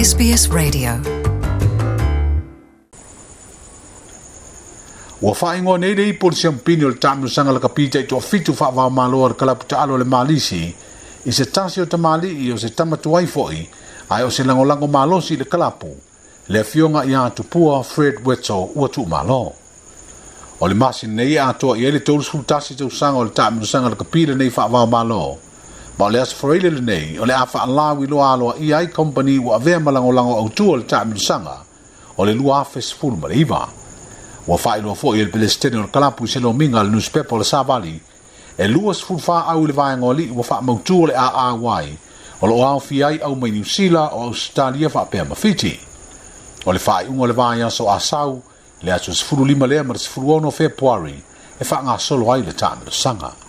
SBS Radio Ua whaingoa nei rei polisi ampini o le tānu sanga la kapita i tua fitu whawha māloa le kalapu ta alo le malisi i se tasi o ta mali i o se tamatuai foi ai o se langolango malosi le kalapu le fionga i pua Fred Wetso ua tu malo. O le masi nei atoa i ele tolu sfutasi tau sanga o le tānu sanga la kapita nei whawha māloa Ma o le asfroile le nei, o le afa ala wi loa aloa i ai kompani wa avea malango lango au tua le taa minusanga, o le lua afe sifunu mara iwa. Wa faa ilo fo i le pele stene o le kalapu i selo minga le nuspepo le sabali, e lua sifunu faa au le vaya ngoli wa faa mautu o le a a wai, o le oao fi ai au mai niusila o australia faa pia mafiti. O le faa iungo le vaya so asau, le aso sifunu lima lea mara sifunu ono fe puari, e faa ngā solo ai le taa minusanga. Ma